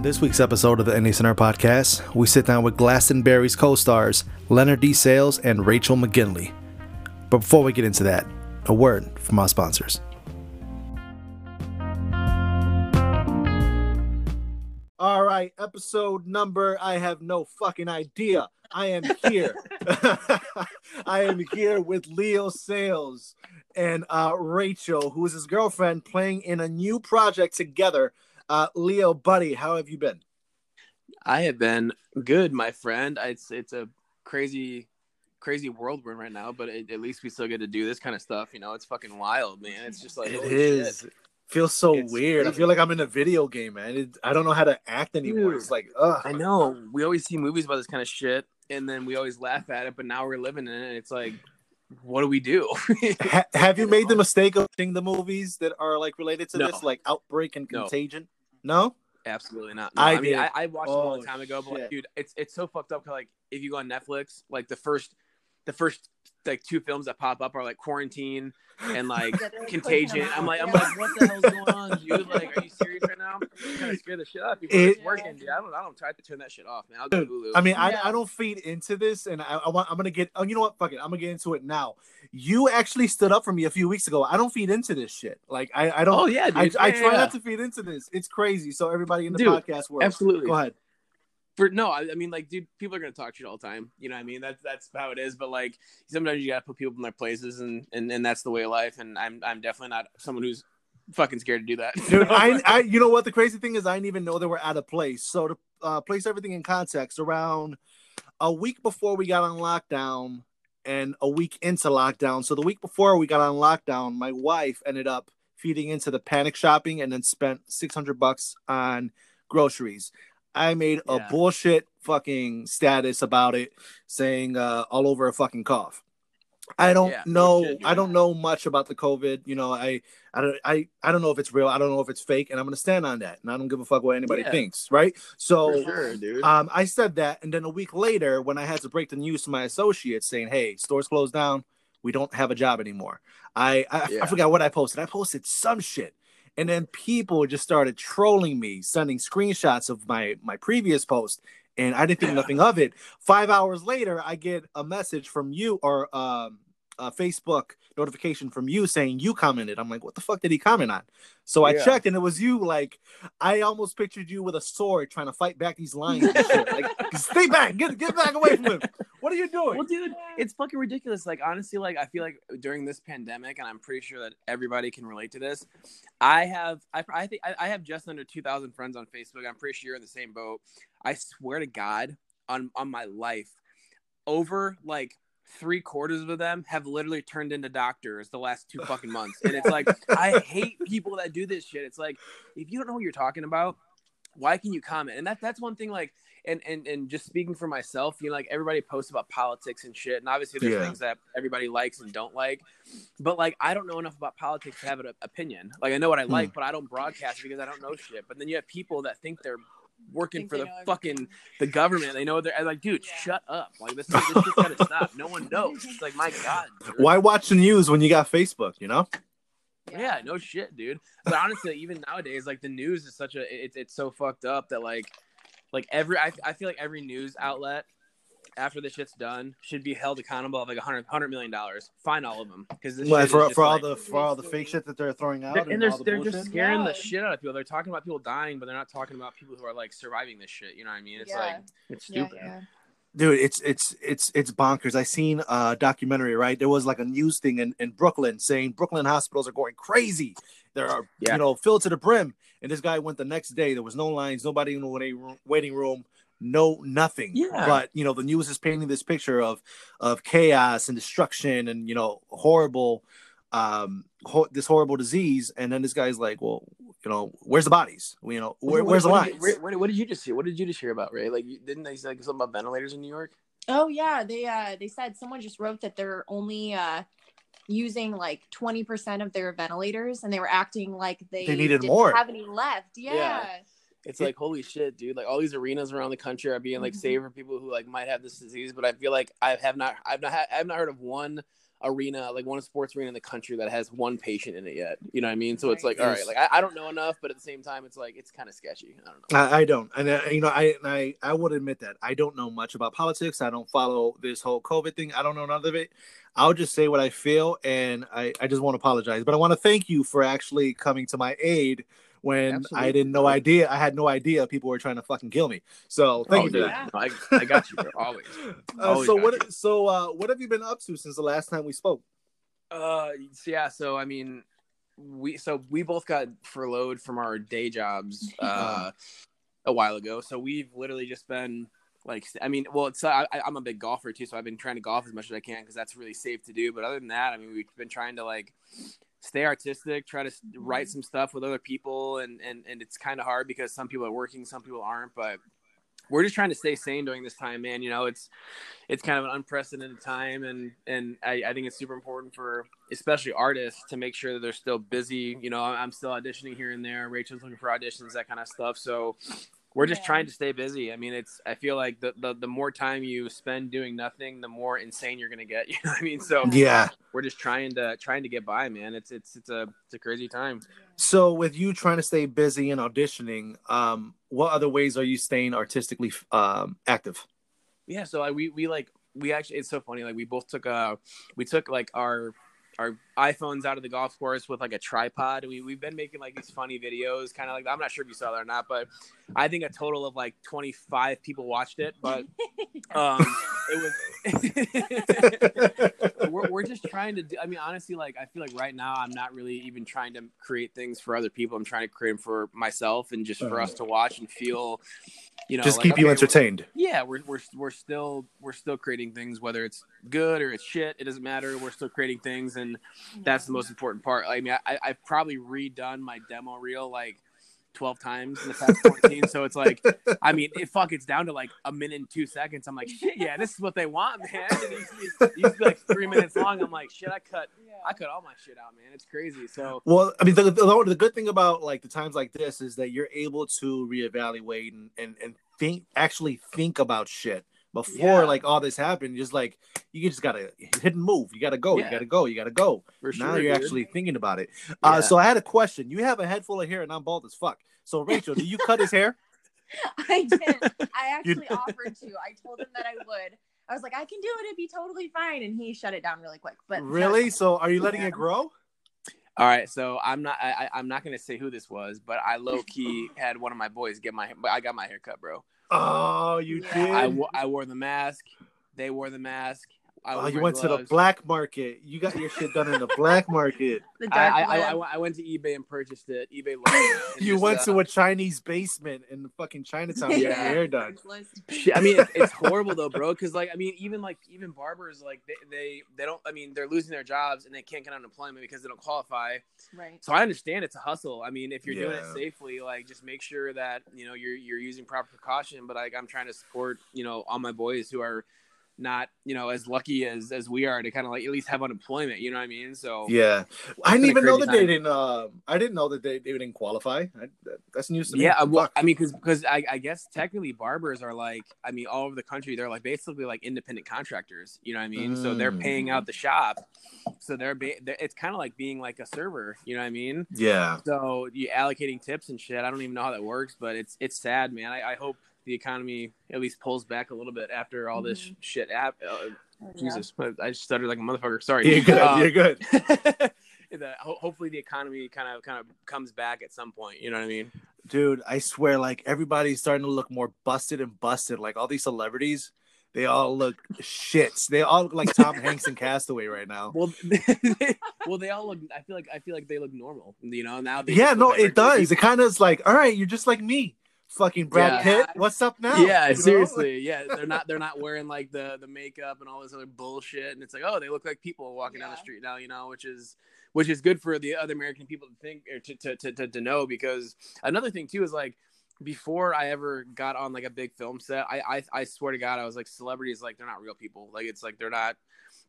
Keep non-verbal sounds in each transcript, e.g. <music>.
On this week's episode of the NA Center podcast, we sit down with Glastonbury's co stars Leonard D. Sales and Rachel McGinley. But before we get into that, a word from our sponsors. All right, episode number, I have no fucking idea. I am here. <laughs> I am here with Leo Sales and uh, Rachel, who is his girlfriend, playing in a new project together. Uh, Leo, buddy, how have you been? I have been good, my friend. It's it's a crazy, crazy world we're in right now, but it, at least we still get to do this kind of stuff. You know, it's fucking wild, man. It's just like It is. shit. Feels so It's weird. I feel like I'm in a video game, man. It, I don't know how to act anymore. Dude. It's like, ugh. I know. We always see movies about this kind of shit, and then we always laugh at it. But now we're living in it. And it's like, what do we do? <laughs> Ha- have you made the mistake of seeing the movies that are like related to No. this, like Outbreak and Contagion? No. Absolutely not. No, I I, mean, did. I, I watched it a long Oh, time ago, but like, dude, it's it's so fucked up. 'cause, like, if you go on Netflix, like the first, the first like two films that pop up are like Quarantine and like Yeah, they're, like, Contagion. I'm like, I'm yeah. like, what the hell's going on, dude? Like, are you serious <laughs> right now? You kind scare the shit out of people. It- it's working, dude. I don't, I don't try to turn that shit off, man. I'll go Dude, Hulu. I mean, I, Yeah. I don't feed into this, and I, I want I'm gonna get. Oh, you know what? Fuck it. I'm gonna get into it now. You actually stood up for me a few weeks ago. I don't feed into this shit. Like I, I don't. oh yeah, dude. I, I Yeah, try yeah. not to feed into this. It's crazy. So everybody in the Dude, podcast world, absolutely. go ahead. For no, I, I mean, like, dude, people are gonna talk shit all the time. You know what I mean? That's that's how it is. But like, sometimes you gotta put people in their places, and and, and that's the way of life. And I'm I'm definitely not someone who's fucking scared to do that. <laughs> Dude, I, I, you know what? The crazy thing is, I didn't even know they were out of place. So to uh, place everything in context, around a week before we got on lockdown, and a week into lockdown. So the week before we got on lockdown, my wife ended up feeding into the panic shopping and then spent six hundred bucks on groceries. I made a bullshit fucking status about it, saying uh, all over a fucking cough. I don't Yeah, know. I don't know much about the COVID. You know, I I don't I, I don't know if it's real. I don't know if it's fake, and I'm gonna stand on that. And I don't give a fuck what anybody Yeah. thinks, right? So sure, um, I said that, and then a week later, when I had to break the news to my associates saying, "Hey, stores closed down. We don't have a job anymore." I I, I forgot what I posted. I posted some shit, and then people just started trolling me, sending screenshots of my my previous post, and I didn't think nothing of it. Five hours later, I get a message from you or um, a Facebook notification from you saying you commented. I'm like, what the fuck did he comment on? So I Yeah. checked, and it was you. Like, I almost pictured you with a sword trying to fight back these lions. Like, <laughs> stay back, get get back away from him. What are you doing? Well, dude, it's fucking ridiculous. Like, honestly, like I feel like during this pandemic, and I'm pretty sure that everybody can relate to this. I have, I, I think, I, I have just under 2,000 friends on Facebook. I'm pretty sure you're in the same boat. I swear to God, on on my life, over like three quarters of them have literally turned into doctors the last two <laughs> fucking months, and it's like I hate people that do this shit. It's like if you don't know what you're talking about, why can you comment? And that that's one thing. Like and and and just speaking for myself, you know, like everybody posts about politics and shit, and obviously there's Yeah. things that everybody likes and don't like, but like I don't know enough about politics to have an opinion. Like I know what I Hmm. like, but I don't broadcast because I don't know shit. But then you have people that think they're working for the know fucking the government. They know they're I'm like, dude, Yeah. shut up. Like this, this shit's gotta stop. No one <laughs> knows. It's like my god. dude. Why watch the news when you got Facebook? You know? Yeah, no shit, dude. But honestly, even nowadays, like the news is such a it's it's so fucked up that like like every I, I feel like every news outlet after this shit's done should be held accountable of like a hundred hundred million dollars. Fine all of them because this Well, for for all like- the for all the fake shit that they're throwing out, they're, and, and they're, all the they're just scaring the shit out of people. They're talking about people dying, but they're not talking about people who are like surviving this shit. You know what I mean? It's Yeah. like it's stupid. yeah. dude it's it's it's it's bonkers i seen a documentary right there was like a news thing in, in brooklyn saying brooklyn hospitals are going crazy there are Yeah. you know filled to the brim and this guy went the next day there was no lines nobody in the waiting room no nothing Yeah. but you know the news is painting this picture of of chaos and destruction and you know horrible um ho- this horrible disease and then this guy's like well you know where's the bodies you know where, What- where's the what did lines you- where- what did you just hear? What did you just hear about, Ray? Like, didn't they say like, something about ventilators in New York? Oh yeah, they uh they said someone just wrote that they're only uh using like 20% of their ventilators and they were acting like they, They needed didn't more. have any left. Yeah. Yeah. It's like holy shit, dude! Like all these arenas around the country are being like Mhm. saved for people who like might have this disease, but I feel like I have not, I've not, ha- I've not heard of one arena, like one sports arena in the country that has one patient in it yet. You know what I mean? So it's like, all right, like I, I don't know enough, but at the same time, it's like it's kind of sketchy. I don't know. I, I don't, and uh, you know, I, and I I would admit that I don't know much about politics. I don't follow this whole COVID thing. I don't know none of it. I'll just say what I feel, and I I just want to apologize. But I want to thank you for actually coming to my aid when Absolutely. I didn't no idea. I had no idea people were trying to fucking kill me. So thank Oh, you for dude. that. No, I, I got you, bro. Always. <laughs> Uh, so what? you. So uh, what have you been up to since the last time we spoke? Uh, so yeah. So I mean, we so we both got furloughed from our day jobs <laughs> uh a while ago. So we've literally just been like, I mean, well, it's I, I- I'm a big golfer too, so I've been trying to golf as much as I can because that's really safe to do. But other than that, I mean, we've been trying to like stay artistic, try to write mm-hmm. some stuff with other people, and and and it's kind of hard because some people are working, some people aren't, but. We're just trying to stay sane during this time, man. You know, it's it's kind of an unprecedented time and and I, I think it's super important for especially artists to make sure that they're still busy you know i'm still auditioning here and there rachel's looking for auditions that kind of stuff so we're just Yeah. trying to stay busy i mean it's i feel like the, the the more time you spend doing nothing the more insane you're gonna get <laughs> you know what i mean so Yeah. we're just trying to trying to get by man it's it's it's a it's a crazy time So with you trying to stay busy and auditioning, um, what other ways are you staying artistically um, active? yeah so I, we we like we actually it's so funny like we both took uh we took like our our iPhones out of the golf course with like a tripod. We we've been making like these funny videos, kind of like I'm not sure if you saw that or not, but I think a total of like 25 people watched it. But <laughs> um, it was <laughs> we're we're just trying to. Do, I mean, honestly, like I feel like right now I'm not really even trying to create things for other people. I'm trying to create them for myself and just for us to watch and feel. You know, Just like, keep you okay, we're- entertained. yeah we're, we're we're still we're still creating things whether it's good or it's shit it doesn't matter we're still creating things and that's the most important part. I mean I, i've probably redone my demo reel like 12 times in the past 14 so it's like i mean it fuck it's down to like a minute and two seconds. I'm like shit yeah this is what they want man. And it used, to be, it used to be like three minutes long. I'm like shit i cut i cut all my shit out man. It's crazy. So Well, I mean, the, the, the good thing about like the times like this is that you're able to reevaluate and, and, and think, actually think about shit before Yeah. like all this happened. Just like you just gotta hit and move. You gotta go. Yeah. You gotta go. You gotta go. for sure now you're dude. actually thinking about it. Uh, so I had a question. You have a head full of hair, and I'm bald as fuck. So Rachel, do you cut his hair? <laughs> I didn't. I <laughs> You- actually offered to. I told him that I would. I was like, I can do it. It'd be totally fine. And he shut it down really quick. But really? So are you letting Yeah. it grow? All right, so I'm not. I, I- I'm not gonna say who this was, but I low key <laughs> had one of my boys get my. I got my hair cut, bro. Oh, you did. I, I wore the mask. They wore the mask. I oh, you my went to the black market. You got your shit done in the black market. <laughs> the I, I, I. I, went- to eBay and purchased it. eBay. <laughs> it. You just, went uh, to a Chinese basement in the fucking Chinatown to get your Yeah. hair done. <laughs> I mean, it's, it's horrible though, bro. Because like, I mean, even like even barbers, like they, they they don't. I mean, they're losing their jobs and they can't get unemployment because they don't qualify. Right. So I understand it's a hustle. I mean, if you're doing it safely, like just make sure that you know you're you're using proper precaution. But like I'm trying to support you know all my boys who are not you know as lucky as as we are to kind of like at least have unemployment. You know what I mean? So Yeah, I didn't even know that they didn't. Uh, I didn't know that they, they didn't qualify. I, that, that's news to me. Yeah, well. I mean, because because I, I guess technically barbers are like, I mean, all over the country, they're like basically like independent contractors. You know what I mean? So they're Mm. paying out the shop. So they're, ba- they're it's kind of like being like a server. You know what I mean? yeah, So you allocating tips and shit. I don't even know how that works, but it's it's sad, man. I, I hope the economy at least pulls back a little bit after all this Mhm. shit. App, uh, Yeah. Jesus, I just stuttered like a motherfucker. Sorry. you're good. Um, you're good. <laughs> the, ho- hopefully the economy kind of kind of comes back at some point. You know what I mean? Dude, I swear, like everybody's starting to look more busted and busted. Like all these celebrities, they all look shits. They all look like Tom Hanks and Castaway right now. Well, <laughs> well, they all look. I feel like I feel like they look normal. You know, now they Yeah, no, it regular does. It kind of is like, all right, you're just like me, fucking Brad Yeah. Pitt. What's up now? Yeah, You know? seriously. Yeah, they're not they're not wearing like the the makeup and all this other bullshit, and it's like, oh, they look like people walking down the street now. You know, which is which is good for the other American people to think or to to to, to, to know because another thing too is like. Before I ever got on like a big film set, I, I I swear to God, I was like celebrities like they're not real people. Like it's like they're not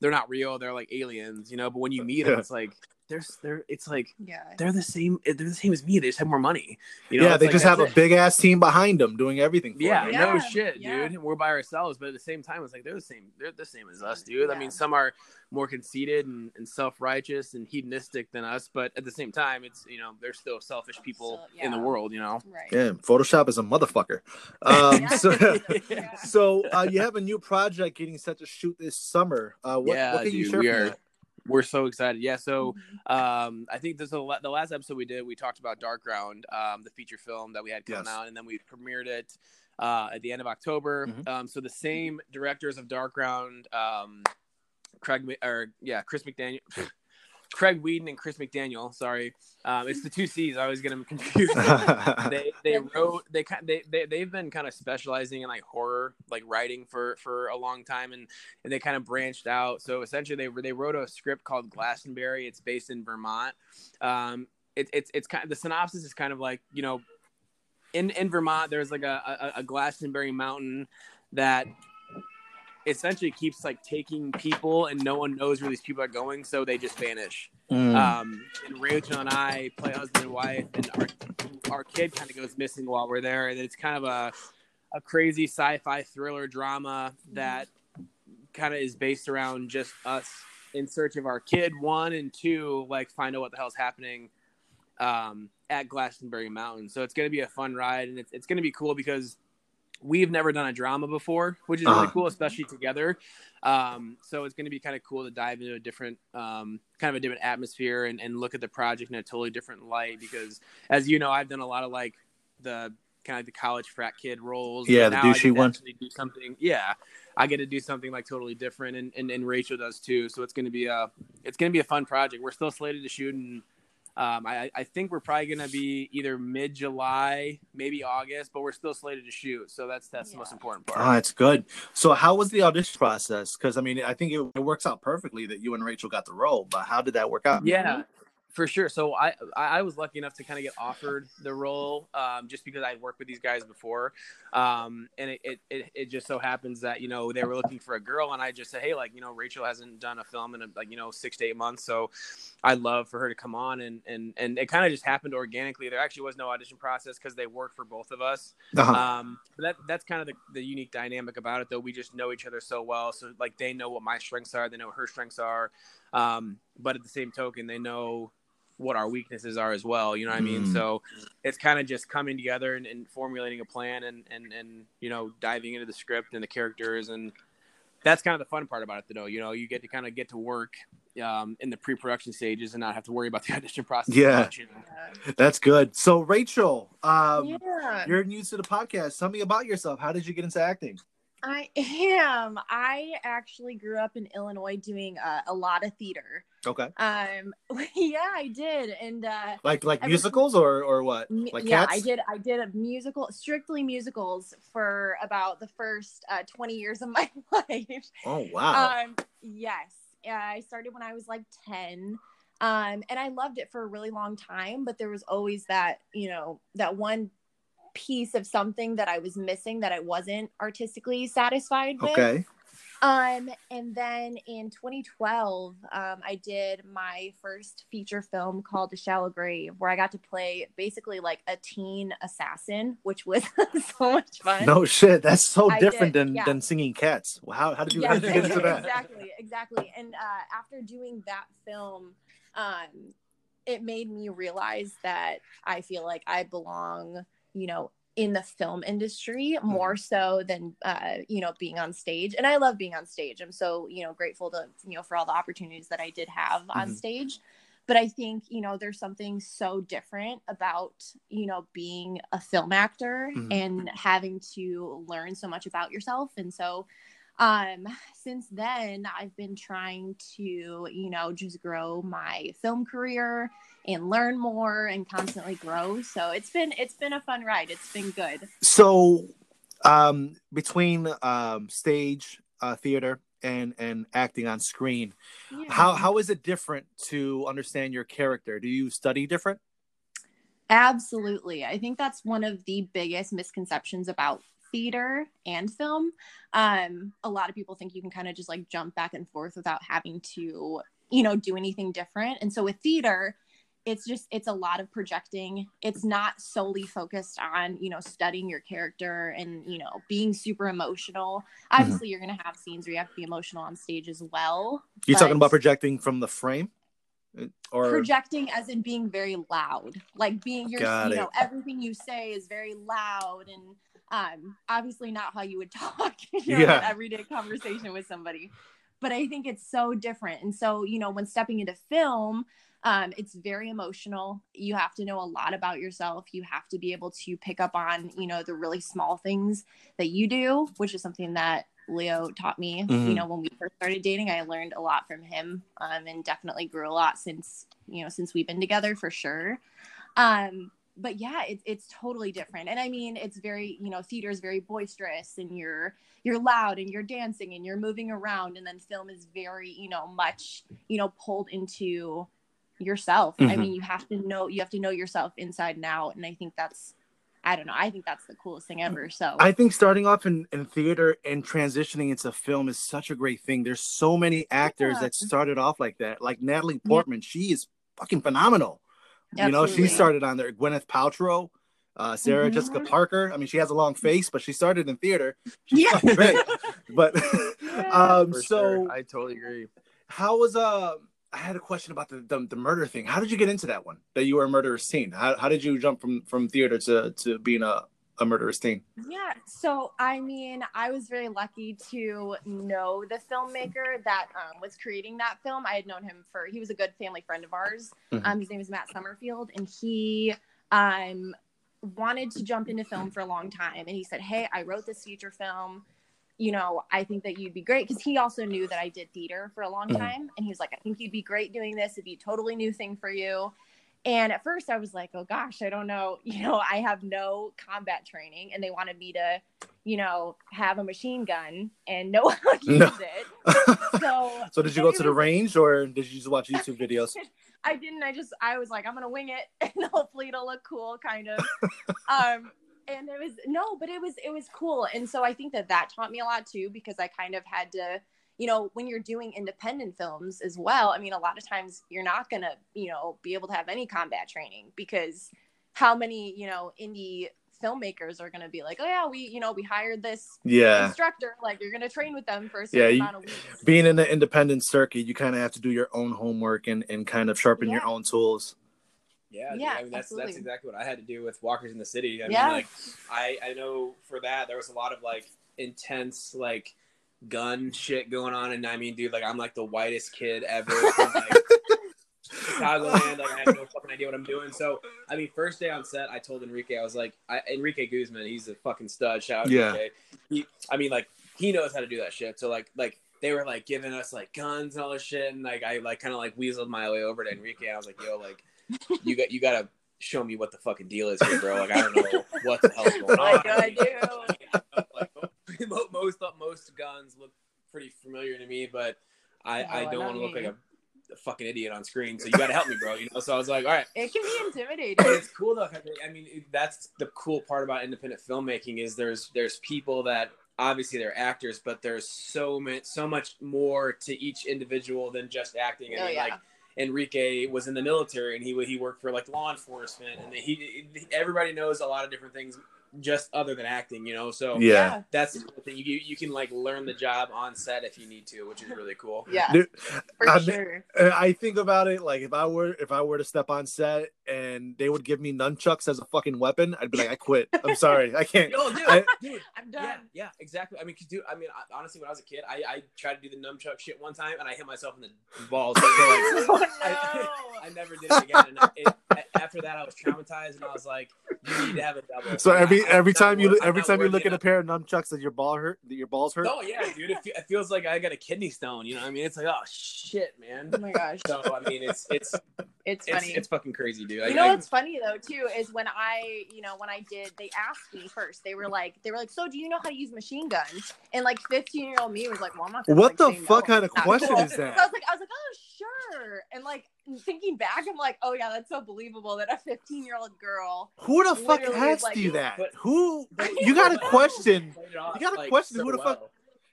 they're not real. They're like aliens, you know. But when you meet them, <laughs> it's like they're they're it's like Yeah. they're the same they're the same as me. They just have more money. You know, yeah, It's they like, just have a big ass team behind them doing everything. For Yeah, them. no shit, yeah. dude. We're by ourselves, but at the same time, it's like they're the same. They're the same as us, dude. I mean, some are more conceited and, and self righteous and hedonistic than us, but at the same time, it's you know they're still selfish people So, in the world. You know. Right. Yeah, Photoshop is a motherfucker. <laughs> Um, Yeah. so, <laughs> Yeah. so uh, you have a new project getting set to shoot this summer. Uh, what, Yeah, what can you share we from are- that? We're so excited. Yeah. So Mhm. um, I think this is the last episode we did. We talked about Dark Ground, um, the feature film that we had come Yes. out, and then we premiered it uh, at the end of October. Mhm. Um, so the same directors of Dark Ground, um, Craig or yeah, Chris McDaniel. <laughs> Craig Whedon and Chris McDaniel. Sorry, um, it's the two C's. I always get them <laughs> confused. <laughs> they they wrote they kind they, they they've been kind of specializing in like horror like writing for for a long time and and they kind of branched out so essentially they they wrote a script called Glastonbury it's based in Vermont um it, it's it's kind of the synopsis is kind of like you know in in Vermont there's like a a, a Glastonbury mountain that essentially keeps like taking people and no one knows where these people are going so they just vanish Mm. um, and Rachel and I play husband and wife, and our our kid kind of goes missing while we're there, and it's kind of a a crazy sci-fi thriller drama that kind of is based around just us in search of our kid. One and two, like find out what the hell's happening um, at Glastonbury Mountain. So it's gonna be a fun ride, and it's it's gonna be cool because we've never done a drama before, which is really Uh-huh. cool, especially together. Um, so it's going to be kind of cool to dive into a different, um, kind of a different atmosphere and, and look at the project in a totally different light. Because as you know, I've done a lot of like the kind of the college frat kid roles. Yeah, the douchey one. Do something. Yeah, I get to do something like totally different, and, and, and Rachel does too. So it's going to be a it's going to be a fun project. We're still slated to shoot in um, I, I think we're probably going to be either mid July, maybe August, but we're still slated to shoot. So that's that's the most important part. Ah, it's good. So, how was the audition process? Because I mean, I think it, it works out perfectly that you and Rachel got the role. But how did that work out? Yeah, for sure. So I I was lucky enough to kind of get offered the role um, just because I'd worked with these guys before, um, and it, it, it just so happens that you know they were looking for a girl, and I just said, hey, like you know Rachel hasn't done a film in like you know six to eight months, so I'd love for her to come on, and and and it kind of just happened organically. There actually was no audition process because they worked for both of us. Uh-huh. Um, but that that's kind of the, the unique dynamic about it, though. We just know each other so well, so like they know what my strengths are, they know what her strengths are, um, but at the same token, they know what our weaknesses are as well. You know what I mean? Mm. So it's kind of just coming together and, and formulating a plan and, and and you know diving into the script and the characters and that's kind of the fun part about it though you know you get to kind of get to work um, in the pre-production stages and not have to worry about the <laughs> audition process Yeah. much, you know? That's good. So, Rachel, um, yeah. you're new to the podcast. Tell me about yourself. How did you get into acting? I <laughs> am. I actually grew up in Illinois doing uh, a lot of theater. Okay. Um, <laughs> yeah, I did, and uh, Like like musicals or or what? Like yeah, cats? I did. I did a musical, strictly musicals, for about the first uh, twenty years of <laughs> my life. Oh wow. Um, yes, I started when I was like ten, um, and I loved it for a really long time. But there was always that, you know, that one piece of something that I was missing that I wasn't artistically satisfied with. okay. Um, and then in 2012, um, I did my first feature film called A Shallow Grave, where I got to play basically like a teen assassin, which was <laughs> so much fun. No shit. That's so I different did, than yeah. than singing cats. How how did you, Yeah, how did you get into that? <laughs> exactly, exactly. And uh, after doing that film, um, it made me realize that I feel like I belong, you know, in the film industry Mm-hmm. more so than uh, you know being on stage. And I love being on stage. I'm so you know grateful to you know for all the opportunities that I did have on Mhm. stage. But I think you know there's something so different about you know being a film actor Mhm. and having to learn so much about yourself. And so um since then i've been trying to you know just grow my film career and learn more and constantly grow so it's been it's been a fun ride it's been good So, um, between um stage, uh, theater, and and acting on screen, how how is it different to understand your character? Do you study different? Absolutely. I think that's one of the biggest misconceptions about theater and film. Um, a lot of people think you can kind of just like jump back and forth without having to you know, do anything different. And so with theater, it's just it's a lot of projecting it's not solely focused on you know studying your character and you know being super emotional Mm-hmm. obviously you're going to have scenes where you have to be emotional on stage as well You talking about projecting from the frame, or projecting as in being very loud like being your Got you it. know everything you say is very loud and um obviously not how you would <laughs> talk in Yeah. everyday conversation with somebody but i think it's so different. And so you know when stepping into film um, it's very emotional. You have to know a lot about yourself. You have to be able to pick up on you know the really small things that you do which is something that leo taught me Mhm. you know when we first started dating. I learned a lot from him um, and definitely grew a lot since you know since we've been together for sure. Um but yeah it's it's totally different and i mean it's very you know theater is very boisterous and you're you're loud and you're dancing and you're moving around and then film is very you know much you know pulled into yourself i Mhm. mean you have to know you have to know yourself inside and out and i think that's i don't know i think that's the coolest thing ever so I think starting off in, in theater and transitioning into film is such a great thing. There's so many actors Yeah. that started off like that. Like Natalie Portman, she is fucking phenomenal. You know, she started on there. Gwyneth Paltrow, uh, Sarah Mhm. Jessica Parker. I mean, she has a long face, but she started in theater. <laughs> yeah great. But um, For so sure. I totally agree. how was uh? I had a question about the, the the murder thing. How did you get into that one? That you were a murderer scene. How how did you jump from from theater to to being a a murderous teen? Yeah, so I mean, I was very lucky to know the filmmaker that um, was creating that film. I had known him for he was a good family friend of ours. Mhm. Um, his name is Matt Summerfield, and he um wanted to jump into film for a long time. And he said, "Hey, I wrote this feature film. You know, I think that you'd be great because he also knew that I did theater for a long Mhm. time, and he was like, I think you'd be great doing this. It'd be a totally new thing for you." And at first I was like, oh gosh, I don't know. <laughs> You know, I have no combat training and they wanted me to, you know, have a machine gun and know <laughs> how to No. use it. <laughs> So, So did you go to the range or did you just watch YouTube videos? I didn't. I just, I was like, I'm going to wing it and hopefully it'll look cool, kind of. um, and it was, no, but it was, it was cool. And so I think that that taught me a lot too, because I kind of had to, you know, when you're doing independent films as well, I mean, a lot of times you're not going to, you know, be able to have any combat training because how many, you know, indie filmmakers are going to be like, oh, yeah, we, you know, we hired this Yeah. instructor, like you're going to train with them for a certain Yeah, you- amount of weeks. Being in the independent circuit, you kind of have to do your own homework and, and kind of sharpen your own tools. Yeah, Yeah, I mean that's absolutely. that's exactly what I had to do with Walkers in the City. I Yeah. mean, like I I know for that there was a lot of like intense like gun shit going on, and I mean, dude, like I'm like the whitest kid ever <laughs> from like Chicagoland. Like I have no fucking idea what I'm doing. So I mean, first day on set, I told Enrique, I was like, I, Enrique Guzman, he's a fucking stud. Shout out Yeah. Enrique. He, I mean, like he knows how to do that shit. So like like. They were like giving us like guns and all this shit, and like I like kind of like weaseled my way over to Enrique, and I was like, "Yo, like you got you gotta show me what the fucking deal is here, bro. Like I don't know what the hell's <laughs> going on. Like I do. <laughs> I most most guns look pretty familiar to me, but I, I Oh, don't want to look like a, a fucking idiot on screen. So you got to help me, bro. You know. So I was like, all right. It can be intimidating. But it's cool though. I mean, it- that's the cool part about independent filmmaking is there's there's people that obviously they're actors, but there's so much so much more to each individual than just acting. I Oh, mean, yeah. like Enrique was in the military and he he worked for like law enforcement, and he, he everybody knows a lot of different things just other than acting, you know. So Yeah. that's the cool thing. You you can like learn the job on set if you need to, which is really cool. Yeah, Dude, for I- sure. Uh, I think about it like if I were if I were to step on set and they would give me nunchucks as a fucking weapon, I'd be like, I quit. I'm sorry, I can't. <laughs> Yo, dude, I- dude, I'm done. Yeah, yeah, exactly. I mean, 'cause, dude, I mean, I, honestly, when I was a kid, I, I tried to do the nunchuck shit one time, and I hit myself in the balls. So, like, <laughs> Oh, I, <laughs> no. I never did it again. And it, after that, I was traumatized, and I was like, "You need to have a double." So every I- I'm every time you worth- every time you look at a pair of nunchucks, that your ball hurt, that your balls hurt. Oh yeah, dude. It, fe- it feels like I got a kidney stone. You know what I mean? It's like, oh shit, man. Oh my gosh, So I mean, it's it's it's it's, funny. it's fucking crazy, dude. I, you know I- what's funny though too is when I, you know, when I did, they asked me first. They were like, they were like, "So do you know how to use machine guns?" And like 15 year old me was like, "Well, I'm not." Gonna, What like, the fuck no. kind of It's question cool." is So that? I was like, I was like, "Oh, sure." And like thinking back, I'm like, "Oh yeah, that's so believable that a 15 year old girl." Who the fuck asked like- you that? But- Who? but- <laughs> You got a <laughs> question. You got a like, question so who the fuck-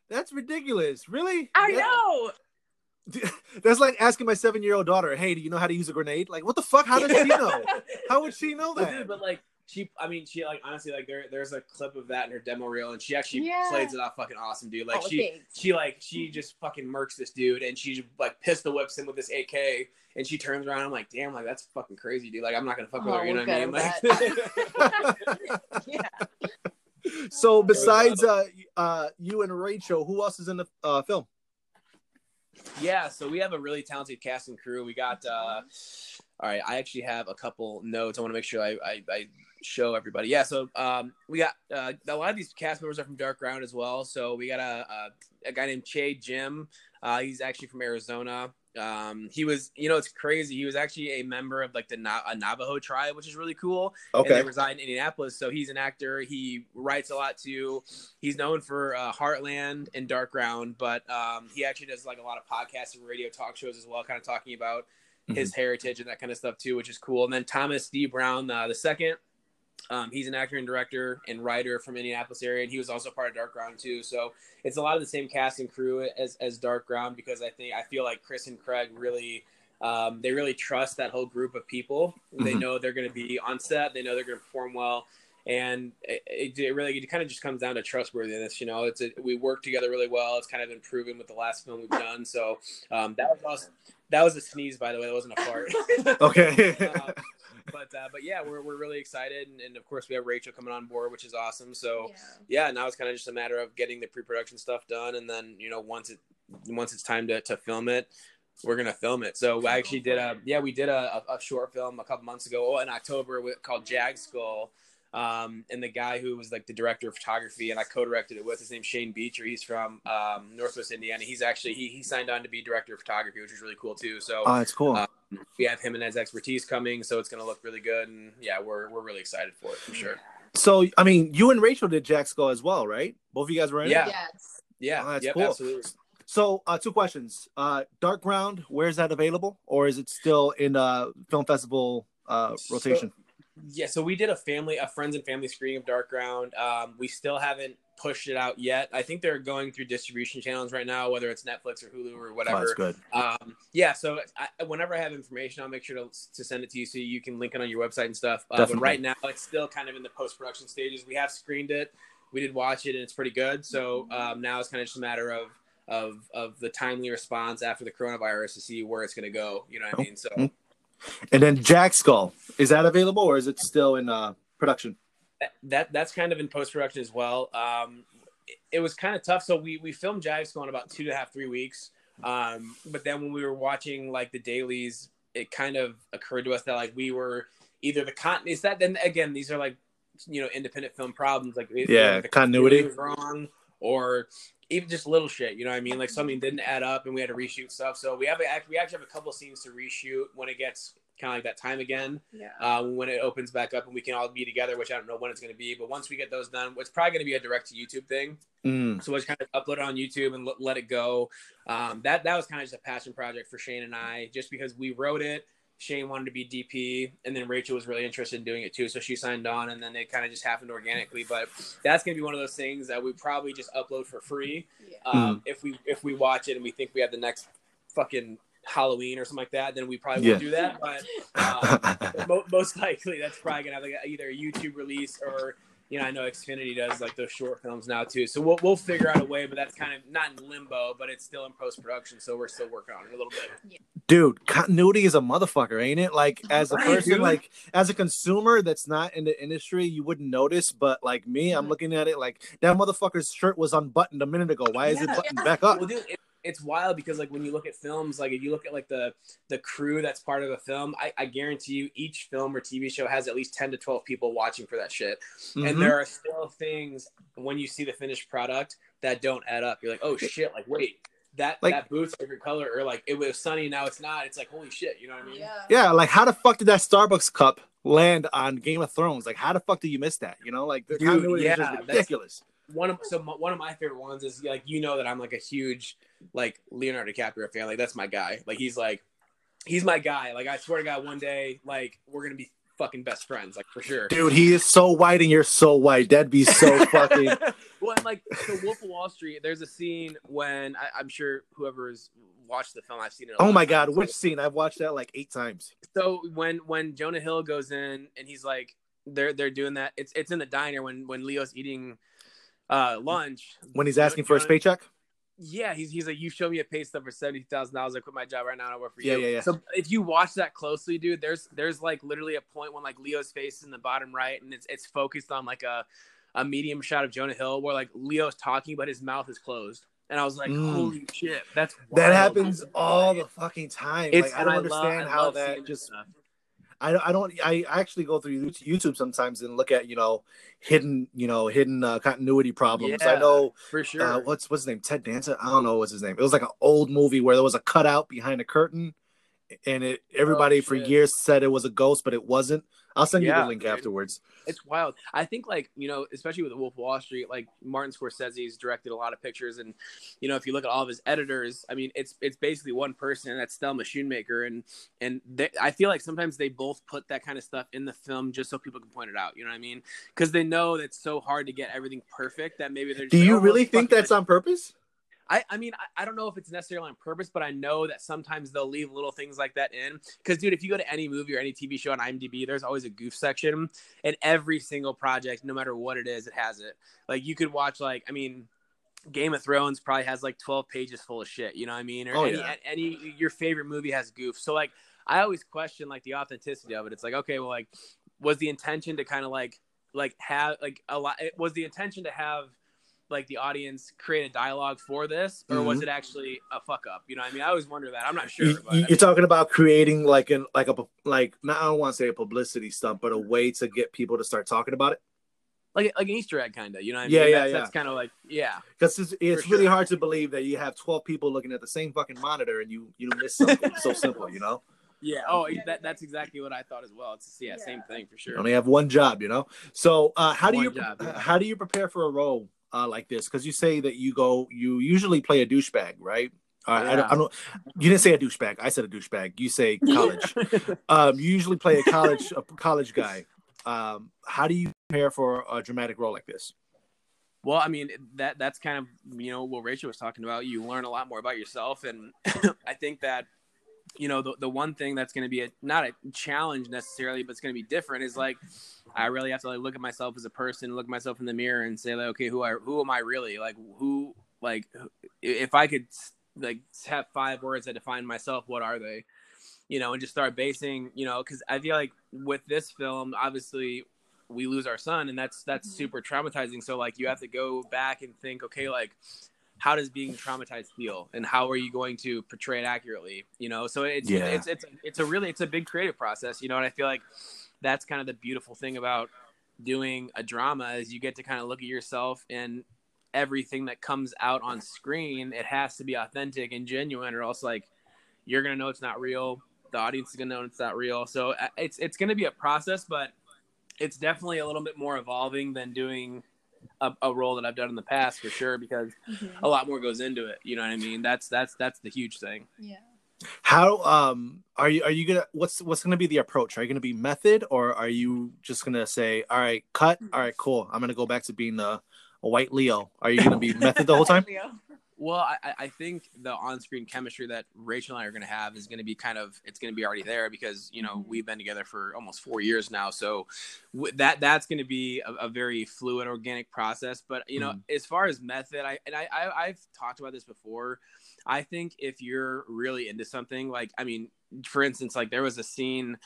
That's ridiculous. Really? I That- know. <laughs> That's like asking my seven year old daughter, "Hey, do you know how to use a grenade?" Like, what the fuck? How does she know? <laughs> How would she know But, that? dude, but like she, I mean, she like honestly like there, there's a clip of that in her demo reel, and she actually Yeah. plays it off fucking awesome, dude. Like Oh, she, thanks. she like she just fucking murks this dude, and she like pistol whips him with this AK, and she turns around. I'm like, damn, like that's fucking crazy, dude. Like I'm not gonna fuck with Oh, her, you know what I mean? Like, <laughs> yeah. so besides uh, uh, you and Rachel, who else is in the uh, film? Yeah, so we have a really talented cast and crew. We got uh all right, I actually have a couple notes. I want to make sure I, I, I show everybody. Yeah, so um we got uh, a lot of these cast members are from Dark Ground as well. So we got a a, a guy named Che Jim. Uh, he's actually from Arizona. Um, he was, you know, it's crazy. He was actually a member of like the Na- a Navajo tribe, which is really cool. And they reside in Indianapolis. So he's an actor. He writes a lot too. He's known for uh, Heartland and Dark Ground, but um, he actually does like a lot of podcasts and radio talk shows as well, kind of talking about his heritage and that kind of stuff too, which is cool. And then Thomas D. Brown uh, the second. Um, he's an actor and director and writer from Indianapolis area, and he was also part of Dark Ground too. So it's a lot of the same cast and crew as as Dark Ground because I think I feel like Chris and Craig really um, they really trust that whole group of people. They Mhm. know they're going to be on set. They know they're going to perform well, and it, it, really it kind of just comes down to trustworthiness. You know, it's a, we work together really well. It's kind of been proven with the last film we've done. So um, that was awesome. That was a sneeze, by the way. That wasn't a fart. <laughs> Okay. <laughs> Um, but uh, but yeah, we're, we're really excited, and, and of course we have Rachel coming on board, which is awesome. So yeah, now it's kind of just a matter of getting the pre-production stuff done, and then you know once it once it's time to, to film it, we're gonna film it. So I actually did a yeah we did a, a, a short film a couple months ago oh, in October called Jag Skull. Um, and the guy who was like the director of photography and I co-directed it with his name's Shane Beecher. He's from um, Northwest Indiana. He's actually he, he signed on to be director of photography, which is really cool too. So Oh, that's cool. Uh, we have him and his expertise coming, so it's going to look really good. And yeah, we're we're really excited for it for sure. so, I mean, you and Rachel did Jack Skull as well, right? Both of you guys were in it? Yeah. Yes. Yeah, Oh, that's yep, cool. absolutely. So, uh, two questions. Uh, Dark Ground, where is that available, or is it still in uh, film festival uh, rotation? Yeah, so we did a family, a friends and family screening of Dark Ground. Um, we still haven't pushed it out yet. I think they're going through distribution channels right now, whether it's Netflix or Hulu or oh, whatever. that's good. Um, yeah, so I, whenever I have information, I'll make sure to, to send it to you so you can link it on your website and stuff. Uh, but right now, it's still kind of in the post production stages. We have screened it, we did watch it, and it's pretty good. So um, now it's kind of just a matter of of of the timely response after the coronavirus to see where it's going to go. You know what I mean? So. And then Jack Skull, is that available, or is it still in uh, production? that, that that's kind of in post production as well. Um, it, it was kind of tough. So we we filmed Jags going about two and a half three weeks. Um, but then when we were watching like the dailies, it kind of occurred to us that like we were either the con is that then again these are like you know independent film problems like Yeah, the continuity. wrong or even just little shit you know what I mean like something didn't add up and we had to reshoot stuff so we have a, we actually have a couple scenes to reshoot when it gets kind of like that time again Yeah. um, when it opens back up and we can all be together, which I don't know when it's going to be. But once we get those done, it's probably going to be a direct to YouTube thing. Mm. So we'll just kind of upload it on YouTube and let, let it go. Um, that that was kind of just a passion project for Shane and I, just because we wrote it. Shane wanted to be DP, and then Rachel was really interested in doing it too, so she signed on, and then it kind of just happened organically. But that's going to be one of those things that we probably just upload for free Yeah. um, if we if we watch it and we think we have the next fucking Halloween or something like that, then we probably won't do that. But um, <laughs> mo- most likely that's probably gonna have like a, either a YouTube release or you know I know Xfinity does like those short films now too. So we'll we'll figure out a way, but that's kind of not in limbo, but it's still in post production, so we're still working on it a little bit. Dude, continuity is a motherfucker, ain't it? Like oh, as a Right, person, dude. like as a consumer that's not in the industry, you wouldn't notice. But like me, I'm looking at it like that motherfucker's shirt was unbuttoned a minute ago. Why is it Yeah. buttoned back up? Well, dude, it, it's wild because like when you look at films, like if you look at like the the crew that's part of a film, I, I guarantee you each film or TV show has at least ten to twelve people watching for that shit. Mhm. and there are still things when you see the finished product that don't add up. You're like, oh shit, like wait, that Like- that boot's a different color, or like it was sunny now it's not. It's like holy shit, you know what I mean? Yeah. yeah, like how the fuck did that Starbucks cup land on Game of Thrones? Like how the fuck did you miss that? You know, like the Dude, yeah, is just ridiculous. One of so my, one of my favorite ones is like you know that I'm like a huge like Leonardo DiCaprio fan. Like that's my guy. Like he's like he's my guy. Like I swear to God, one day like we're gonna be fucking best friends, like for sure. Dude, he is so white and you're so white. That'd be so <laughs> fucking. well, and like the Wolf of Wall Street, there's a scene when I, I'm sure whoever has watched the film. I've seen it. oh my god, which scene? I've watched that like eight times. So when when Jonah Hill goes in and he's like, they're they're doing that. It's it's in the diner when when Leo's eating uh lunch. When he's asking for his paycheck. Yeah, he's he's like, you show me a pay stub for seventy thousand dollars. I quit my job right now and I work for Yeah, you. yeah, yeah. So if you watch that closely, dude, there's there's like literally a point when like Leo's face is in the bottom right and it's it's focused on like a a medium shot of Jonah Hill where like Leo's talking but his mouth is closed. And I was like, Mm. holy shit, that's That happens <laughs> all the fucking time. It's like, I don't love- understand I how love that just. stuff. I don't. I don't. I actually go through YouTube sometimes and look at you know hidden you know hidden uh, continuity problems. I know for sure. uh, what's what's his name? Ted Danson. I don't know what's his name. It was like an old movie where there was a cutout behind a curtain, and it oh, everybody for Oh, shit. years said it was a ghost, but it wasn't. I'll send you the link dude. afterwards. It's wild. I think like you know, especially with Wolf of Wall Street, like Martin Scorsese's directed a lot of pictures, and you know, if you look at all of his editors, I mean, it's it's basically one person, and that's Thelma Schoonmaker, and and they, I feel like sometimes they both put that kind of stuff in the film just so people can point it out. You know what I mean? Because they know that it's so hard to get everything perfect that maybe they're. Just Do you "Oh, really think that's on purpose? I, I mean, I, I don't know if it's necessarily on purpose, but I know that sometimes they'll leave little things like that in. Because, dude, if you go to any movie or any TV show on IMDb, there's always a goof section, and every single project, no matter what it is, it has it. Like you could watch, like, I mean, Game of Thrones probably has like 12 pages full of shit. You know what I mean? Or Oh, any, yeah. any your favorite movie has goof. So like, I always question like the authenticity of it. It's like, okay, well, like, was the intention to kind of like like have like a lot? It was the intention to have like the audience create a dialogue for this, or was Mhm. it actually a fuck up? You know, what I mean, I always wonder that. I'm not sure. You, but, I you're mean, talking about creating like an like a like not I don't want to say a publicity stunt, but a way to get people to start talking about it. like like an Easter egg, kind of. You know, what I Yeah, mean? yeah, that's, yeah. That's kind of like, yeah, Because it's, it's really sure. hard to believe that you have 12 people looking at the same fucking monitor and you you miss something so simple, you know. <laughs> yeah. Oh, that, that's exactly what I thought as well. It's yeah, Yeah. same thing for You sure. only have one job, you know. So uh, how do you job, yeah. how do you prepare for a role uh, like this? Because you say that you go you usually play a douchebag, right? Uh, I, don't, I don't. You didn't say a douchebag. I said a douchebag. You say <laughs> college. um, you usually play a college a college guy. Um, how do you prepare for a dramatic role like this? Well, I mean that that's kind of you know what Rachel was talking about. You learn a lot more about yourself, and <laughs> I think that you know the the one thing that's going to be a not a challenge necessarily, but it's going to be different is like I really have to like look at myself as a person, look at myself in the mirror, and say like, okay, who I who am I really? Like who like if I could like have five words that define myself, what are they? You know, and just start basing, you know, because I feel like with this film, obviously we lose our son and that's that's Mhm. super traumatizing so like you have to go back and think okay like how does being traumatized feel? And how are you going to portray it accurately? You know so it's Yeah. it's it's it's a really it's a big creative process you know and i feel like that's kind of the beautiful thing about doing a drama is you get to kind of look at yourself and everything that comes out on screen it has to be authentic and genuine or else like you're gonna know it's not real. The audience is gonna know it's not real. So uh, it's it's gonna be a process but it's definitely a little bit more evolving than doing a, a role that I've done in the past for sure because Mhm. a lot more goes into it. You know what I mean? That's that's that's the huge thing. Yeah. How um are you are you gonna what's what's gonna be the approach? Are you gonna be method or are you just gonna say, all right, cut, all right, cool. I'm gonna go back to being a, a white Leo. Are you gonna be method the whole <laughs> time? Well, I, I- think the on-screen chemistry that Rachel and I are going to have is going to be kind of it's going to be already there because you know Mhm. we've been together for almost four years now, so w- that that's going to be a, a very fluid, organic process. But you know, Mhm. as far as method, I and I, I I've talked about this before. I think if you're really into something, like I mean, for instance, like there was a scene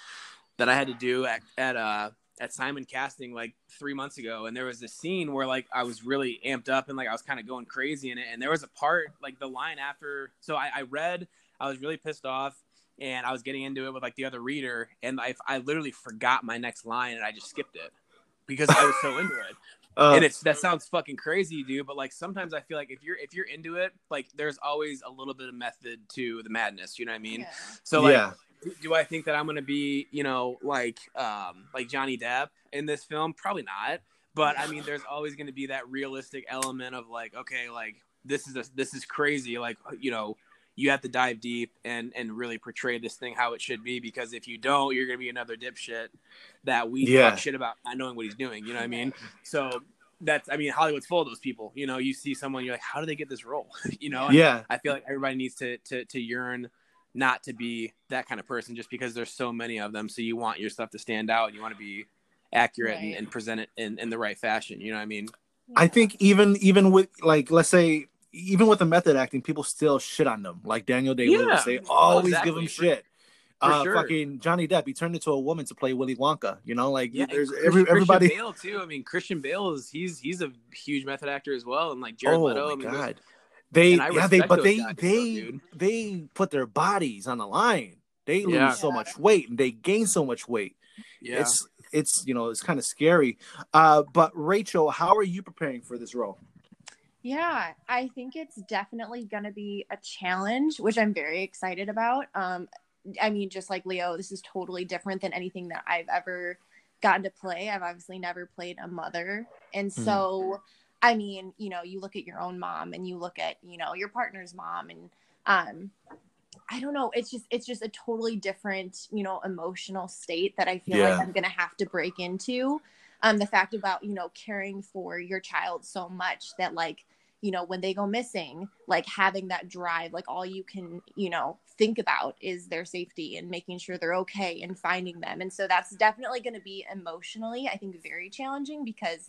that I had to do at at uh at Simon Casting like three months ago, and there was this scene where like I was really amped up and like I was kind of going crazy in it, and there was a part like the line after. So I, I read, I was really pissed off, and I was getting into it with like the other reader, and I I literally forgot my next line and I just skipped it because I was so <laughs> into it Uh, and it's that sounds fucking crazy, dude. But like sometimes I feel like if you're if you're into it, like there's always a little bit of method to the madness. You know what I mean? Yeah. So like, yeah. Do- I think that I'm gonna be, you know, like um like Johnny Depp in this film? Probably not. But I mean, there's always gonna be that realistic element of like, okay, like this is a, this is crazy. Like you know, you have to dive deep and and really portray this thing how it should be because if you don't, you're gonna be another dipshit that we Yeah. talk shit about not knowing what he's doing. You know what I mean? So that's I mean Hollywood's full of those people. You know, you see someone, you're like, how do they get this role? <laughs> you know, And Yeah. I feel like everybody needs to to to yearn not to be that kind of person just because there's so many of them. So you want your stuff to stand out and you want to be accurate and, Right. and present it in, in the right fashion. You know what I mean? I think even even with like let's say even with the method acting, people still shit on them. Like Daniel Day Lewis, Yeah. they always exactly. give him shit. for uh, sure. fucking Johnny Depp, he turned into a woman to play Willy Wonka. You know, like Yeah, there's and every, Christian everybody. Bale too. I mean, Christian Bale is he's he's a huge method actor as well, and like Jared oh Leto. my I mean, there's- god, they and I yeah they but they guys, they dude. they put their bodies on the line. They lose Yeah. so much weight and they gain so much weight. yeah. It's it's you know it's kind of scary. Uh, but Rachel, how are you preparing for this role? Yeah, I think it's definitely going to be a challenge, which I'm very excited about. Um, I mean, just like Leo, this is totally different than anything that I've ever gotten to play. I've obviously never played a mother. And Mhm. so, I mean, you know, you look at your own mom and you look at, you know, your partner's mom and, um, I don't know. It's just, it's just a totally different, you know, emotional state that I feel Yeah. like I'm going to have to break into. Um, the fact about, you know, caring for your child so much that like, you know when they go missing like having that drive like all you can you know think about is their safety and making sure they're okay and finding them and so that's definitely going to be emotionally i think very challenging because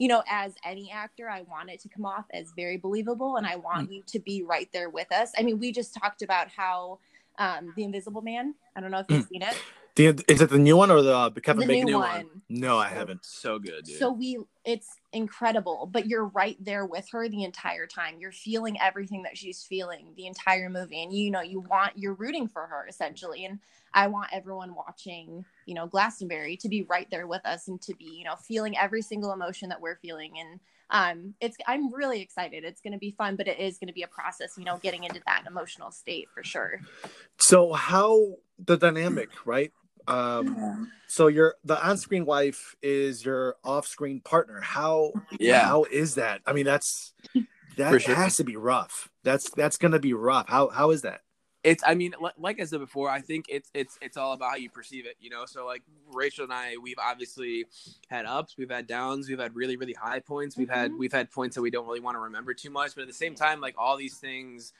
you know as any actor i want it to come off as very believable and i want you to be right there with us i mean we just talked about how um the invisible man i don't know if you've seen it The, is it the new one or the, the Kevin the Bacon? new new one. one. No, I haven't. So good, dude. So we it's incredible, but you're right there with her the entire time. You're feeling everything that she's feeling the entire movie and you know you want you're rooting for her essentially and I want everyone watching, you know, Glastonbury to be right there with us and to be, you know, feeling every single emotion that we're feeling and um it's I'm really excited. It's going to be fun, but it is going to be a process, you know, getting into that emotional state for sure. So how the dynamic, right? Um, so your the on-screen wife is your off-screen partner. How yeah. how is that? I mean, that's that sure. has to be rough. That's that's gonna be rough. How how is that? it's i mean li- like i said before i think it's it's it's all about how you perceive it you know so like rachel and i we've obviously had ups we've had downs we've had really really high points we've had Mhm. we've had points that we don't really want to remember too much but at the same time like all these things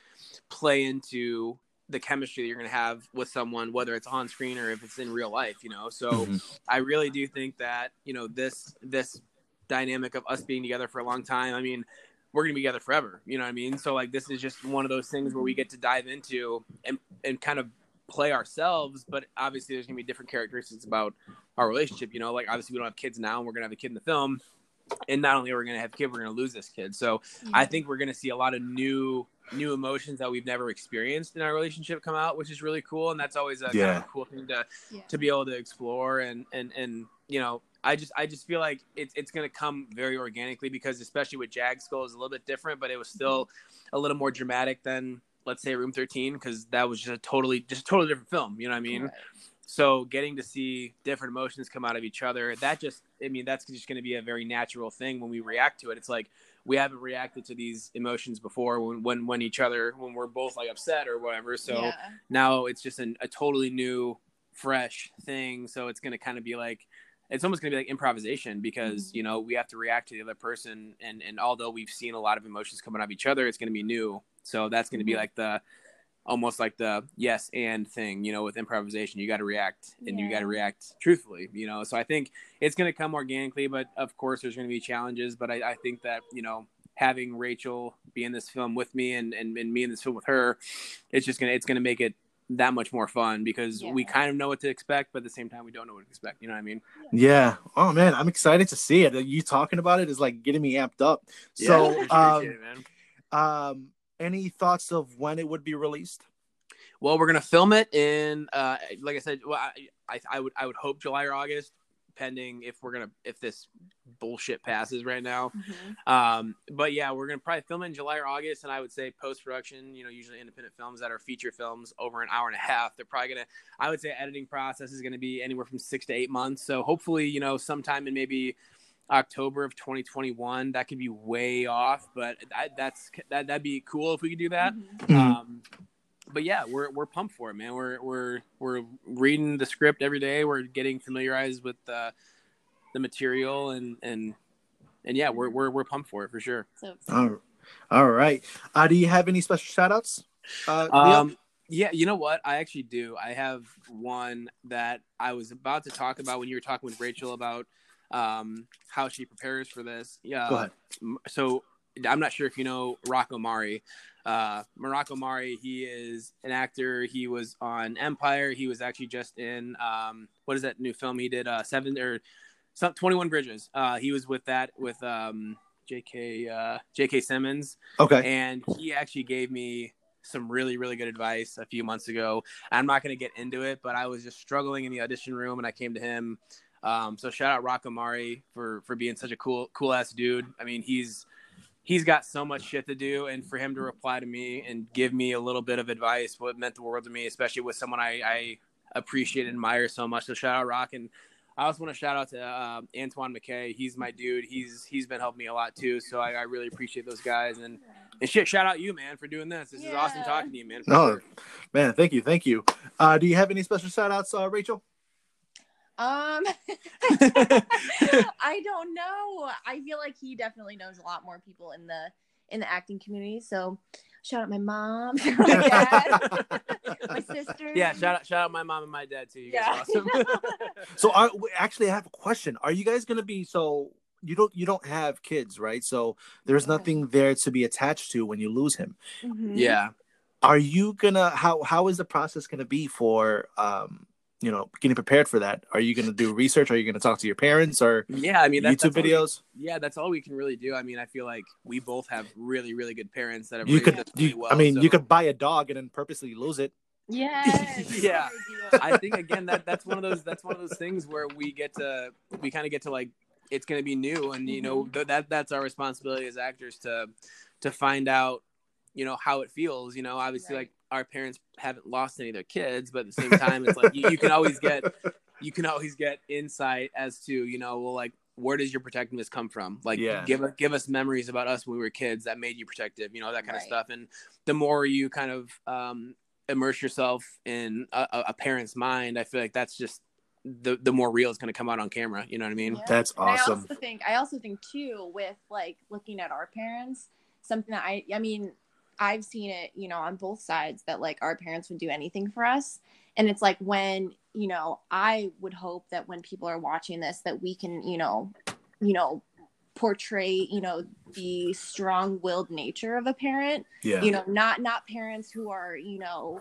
play into the chemistry that you're going to have with someone whether it's on screen or if it's in real life you know so Mhm. I really do think that you know this this dynamic of us being together for a long time. I mean, we're gonna be together forever. You know what I mean? So like this is just one of those things where we get to dive into and and kind of play ourselves, but obviously there's gonna be different characteristics about our relationship. You know, like obviously we don't have kids now, and we're gonna have a kid in the film. And not only are we gonna have a kid, we're gonna lose this kid. So I think we're gonna see a lot of new new emotions that we've never experienced in our relationship come out, which is really cool. And that's always a kind of a cool thing to Yeah. to be able to explore and and and you know I just I just feel like it's it's gonna come very organically because especially with Jag Skull is a little bit different, but it was still mm-hmm. a little more dramatic than let's say Room Thirteen because that was just a totally just a totally different film. You know what I mean? Right. So getting to see different emotions come out of each other, that just I mean that's just going to be a very natural thing when we react to it. It's like we haven't reacted to these emotions before when when when each other when we're both like upset or whatever. So yeah. now it's just an, a totally new fresh thing so it's going to kind of be like it's almost going to be like improvisation because Mhm. you know we have to react to the other person and and although we've seen a lot of emotions coming out of each other it's going to be new so that's going to be Mhm. like the almost like the yes and thing you know with improvisation you got to react and you got to react truthfully you know so i think it's going to come organically but of course there's going to be challenges but I, I think that you know having rachel be in this film with me and, and, and me in this film with her it's just gonna it's gonna make it that much more fun because we kind of know what to expect but at the same time we don't know what to expect you know what i mean Yeah. Oh man, I'm excited to see it. You talking about it is like getting me amped up. So, um, it, man. um, any thoughts of when it would be released? Well, we're gonna film it in, uh, like I said, well, I, I, I would, I would hope July or August, pending if we're gonna, if this bullshit passes right now. Mhm. Um, but yeah, we're gonna probably film it in July or August, and I would say post production. You know, usually independent films that are feature films over an hour and a half, they're probably gonna. I would say editing process is gonna be anywhere from six to eight months. So hopefully, you know, sometime in maybe October of 2021, that could be way off, but that, that's that that'd be cool if we could do that. Mhm. Um, but yeah, we're we're pumped for it, man. We're we're we're reading the script every day. We're getting familiarized with the the material, and and and yeah, we're we're we're pumped for it for sure. So All, all right. Uh, do you have any special shout outs? Uh, Um, yeah, you know what? I actually do. I have one that I was about to talk about when you were talking with Rachel about um, how she prepares for this. Yeah. So I'm not sure if you know Rocco Mari. Uh, Morocco Mari, he is an actor. He was on Empire. He was actually just in um, what is that new film he did? Uh, seven or some, 21 Bridges. Uh, he was with that with um, J.K. Uh, J.K. Simmons okay. and he actually gave me some really really good advice a few months ago i'm not going to get into it but i was just struggling in the audition room and i came to him um, so shout out rock amari for for being such a cool cool ass dude i mean he's he's got so much shit to do and for him to reply to me and give me a little bit of advice what meant the world to me especially with someone i i appreciate and admire so much so shout out rock and I also want to shout out to uh, Antoine McKay. He's my dude. He's he's been helping me a lot too. So I, I really appreciate those guys. And and shit, shout out you, man, for doing this. This is awesome talking to you, man. for No, sure. man, thank you, thank you. Uh, do you have any special shout outs, uh, Rachel? Um, <laughs> <laughs> I don't know. I feel like he definitely knows a lot more people in the in the acting community. So, shout out my mom, <laughs> my dad, my sister. Yeah, shout out shout out my mom and my dad too. You guys Yeah. are awesome. So, are, actually, I have a question. Are you guys gonna be so? You don't you don't have kids, right? So there's No. nothing there to be attached to when you lose him. Mhm. yeah. Are you gonna how how is the process gonna be for um you know getting prepared for that? Are you gonna do research? Are you gonna talk to your parents or Yeah, I mean that's, YouTube that's all we- videos? yeah, that's all we can really do. I mean, I feel like we both have really, really good parents that have You raised could us really you, well. I mean so- you could buy a dog and then purposely lose it. <laughs> <laughs> Yes. Yeah. I think again that that's one of those that's one of those things where we get to we kind of get to like it's going to be new and you know th- that that's our responsibility as actors to to find out you know how it feels you know obviously Right. like our parents haven't lost any of their kids but at the same time it's like you, you can always get <laughs> you can always get insight as to you know well like where does your protectiveness come from like Yeah. give give us memories about us when we were kids that made you protective you know that kind of stuff and the more you kind of um immerse yourself in a, a- a parent's mind i feel like that's just the the more real it's going to come out on camera you know what i mean Yeah. That's And I also think I also think too with like looking at our parents, something that I I mean, I've seen it, you know, on both sides that like our parents would do anything for us. And it's like when, you know, I would hope that when people are watching this that we can, you know, you know, portray, you know, the strong-willed nature of a parent Yeah. you know not not parents who are you know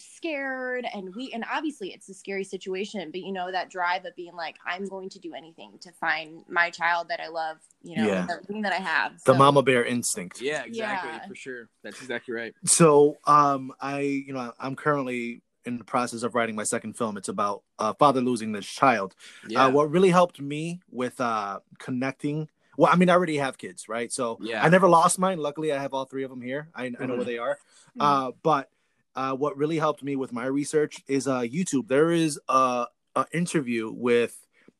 scared and we and obviously it's a scary situation but you know that drive of being like i'm going to do anything to find my child that i love you know Yeah. with everything that i have the So, mama bear instinct. yeah exactly Yeah. for sure that's exactly right So, um, I, you know, I'm currently in the process of writing my second film. It's about a father losing this child. yeah Uh, what really helped me with uh, connecting. Well, I mean, I already have kids, right? So Yeah. I never lost mine. Luckily, I have all three of them here. I, I know where they are. Mhm. Uh, but uh, what really helped me with my research is uh, YouTube. There is a, a interview with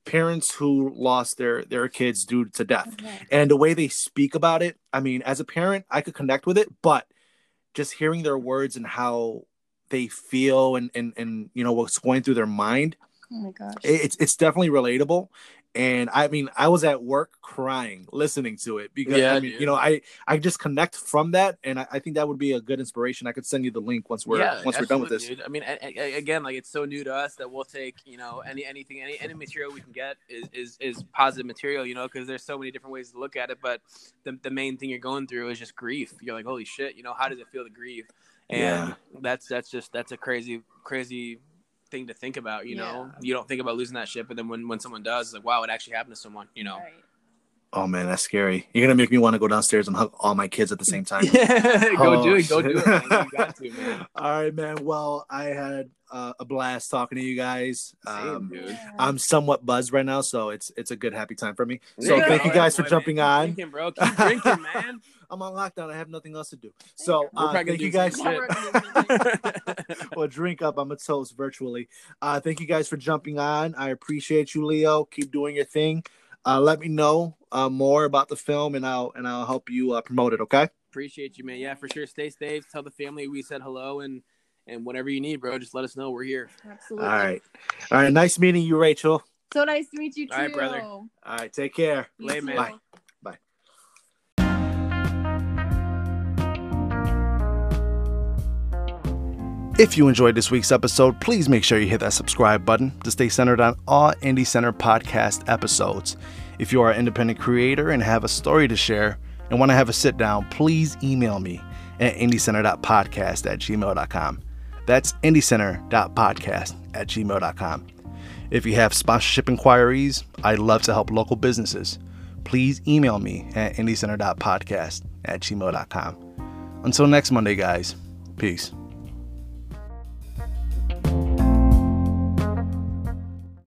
parents who lost their their kids due to death Okay. and the way they speak about it i mean as a parent i could connect with it but just hearing their words and how they feel and and, and you know what's going through their mind oh my gosh it- it's it's definitely relatable and i mean i was at work crying listening to it because Yeah, i mean dude. you know i i just connect from that and I, I think that would be a good inspiration i could send you the link once we're yeah, once we're done with this dude. I mean, again, like it's so new to us that we'll take, you know, any anything, any any material we can get is is, is positive material, you know, because there's so many different ways to look at it. But the the main thing you're going through is just grief. You're like, holy shit, you know, how does it feel to grieve? And Yeah. that's that's just that's a crazy crazy thing to think about. You know, you don't think about losing that shit, but then when when someone does, like, wow, it actually happened to someone. You know. Right. Oh man that's scary you're gonna make me want to go downstairs and hug all my kids at the same time <laughs> go Oh, do it. Go shit. do it. Man. You got to, man. <laughs> all right man well i had uh, a blast talking to you guys Same, um dude. I'm somewhat buzzed right now, so it's it's a good happy time for me. So Yeah, thank you guys for jumping on. Keep drinking, bro. Keep drinking, man. <laughs> I'm on lockdown. I have nothing else to do. So uh, thank you guys. well, drink up. I'm a toast virtually. Uh, thank you guys for jumping on. I appreciate you, Leo. Keep doing your thing. Uh, let me know uh, more about the film, and I'll and I'll help you uh, promote it. Okay. Appreciate you, man. Yeah, for sure. Stay safe. Tell the family we said hello, and and whatever you need, bro, just let us know. We're here. absolutely All right. All right. Nice meeting you, Rachel. so nice to meet you too All right, brother. All right. Take care. You Lay, man. Bye. If you enjoyed this week's episode, please make sure you hit that subscribe button to stay centered on all Indie Center podcast episodes. If you are an independent creator and have a story to share and want to have a sit down, please email me at indiecenter.podcast at gmail.com. That's indiecenter.podcast at gmail.com. If you have sponsorship inquiries, I'd love to help local businesses. Please email me at indiecenter.podcast at gmail.com. Until next Monday, guys, peace.